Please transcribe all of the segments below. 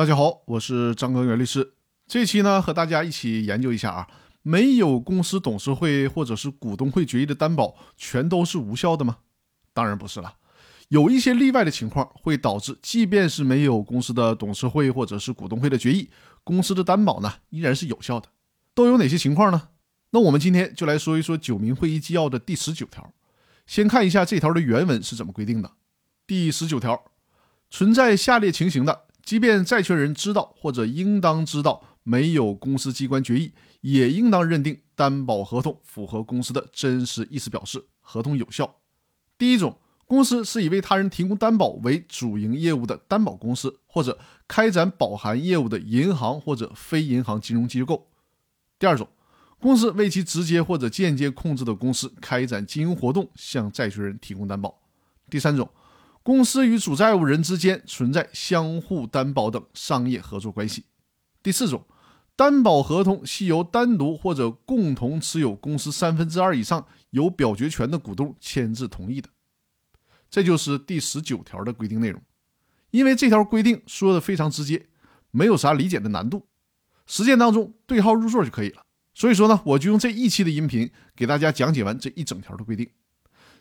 大家好，我是张根源律师。这期呢，和大家一起研究一下啊，没有公司董事会或者是股东会决议的担保，全都是无效的吗？当然不是了，有一些例外的情况会导致，即便是没有公司的董事会或者是股东会的决议，公司的担保呢依然是有效的。都有哪些情况呢？那我们今天就来说一说《九民会议纪要》的第十九条。先看一下这条的原文是怎么规定的。第十九条，存在下列情形的。即便债权人知道或者应当知道没有公司机关决议，也应当认定担保合同符合公司的真实意思表示，合同有效。第一种，公司是以为他人提供担保为主营业务的担保公司，或者开展保函业务的银行或者非银行金融机构。第二种，公司为其直接或者间接控制的公司开展经营活动，向债权人提供担保。第三种。公司与主债务人之间存在相互担保等商业合作关系。第四种，担保合同系由单独或者共同持有公司三分之二以上有表决权的股东签字同意的。这就是第十九条的规定内容。因为这条规定说的非常直接，没有啥理解的难度，实践当中对号入座就可以了。所以说呢，我就用这一期的音频给大家讲解完这一整条的规定。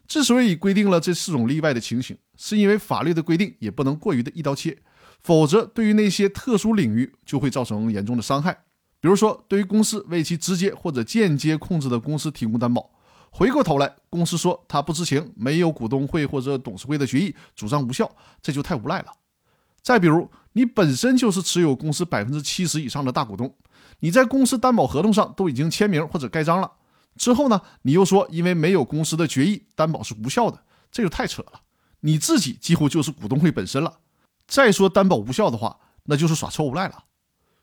之所以规定了这四种例外的情形，是因为法律的规定也不能过于的一刀切，否则对于那些特殊领域就会造成严重的伤害。比如说，对于公司为其直接或者间接控制的公司提供担保，回过头来公司说他不知情，没有股东会或者董事会的决议，主张无效，这就太无赖了。再比如，你本身就是持有公司百分之七十以上的大股东，你在公司担保合同上都已经签名或者盖章了。之后呢，你又说因为没有公司的决议，担保是无效的，这就太扯了。你自己几乎就是股东会本身了。再说担保无效的话，那就是耍臭无赖了。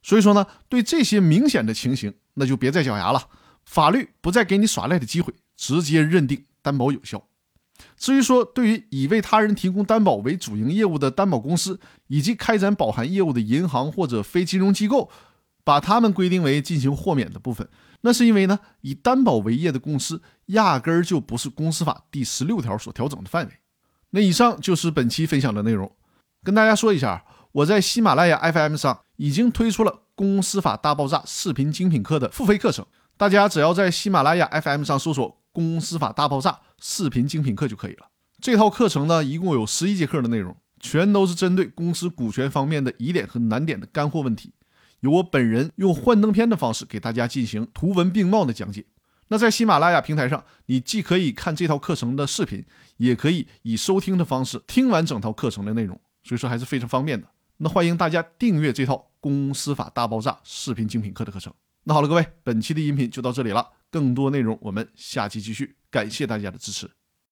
所以说呢，对这些明显的情形，那就别再咬牙了。法律不再给你耍赖的机会，直接认定担保有效。至于说对于以为他人提供担保为主营业务的担保公司，以及开展保函业务的银行或者非金融机构，把他们规定为进行豁免的部分。那是因为呢，以担保为业的公司压根儿就不是公司法第十六条所调整的范围。那以上就是本期分享的内容，跟大家说一下，我在喜马拉雅 FM 上已经推出了《公司法大爆炸》视频精品课的付费课程，大家只要在喜马拉雅 FM 上搜索“公司法大爆炸”视频精品课就可以了。这套课程呢，一共有十一节课的内容，全都是针对公司股权方面的疑点和难点的干货问题。由我本人用幻灯片的方式给大家进行图文并茂的讲解。那在喜马拉雅平台上，你既可以看这套课程的视频，也可以以收听的方式听完整套课程的内容，所以说还是非常方便的。那欢迎大家订阅这套《公司法大爆炸》视频精品课的课程。那好了，各位，本期的音频就到这里了，更多内容我们下期继续。感谢大家的支持。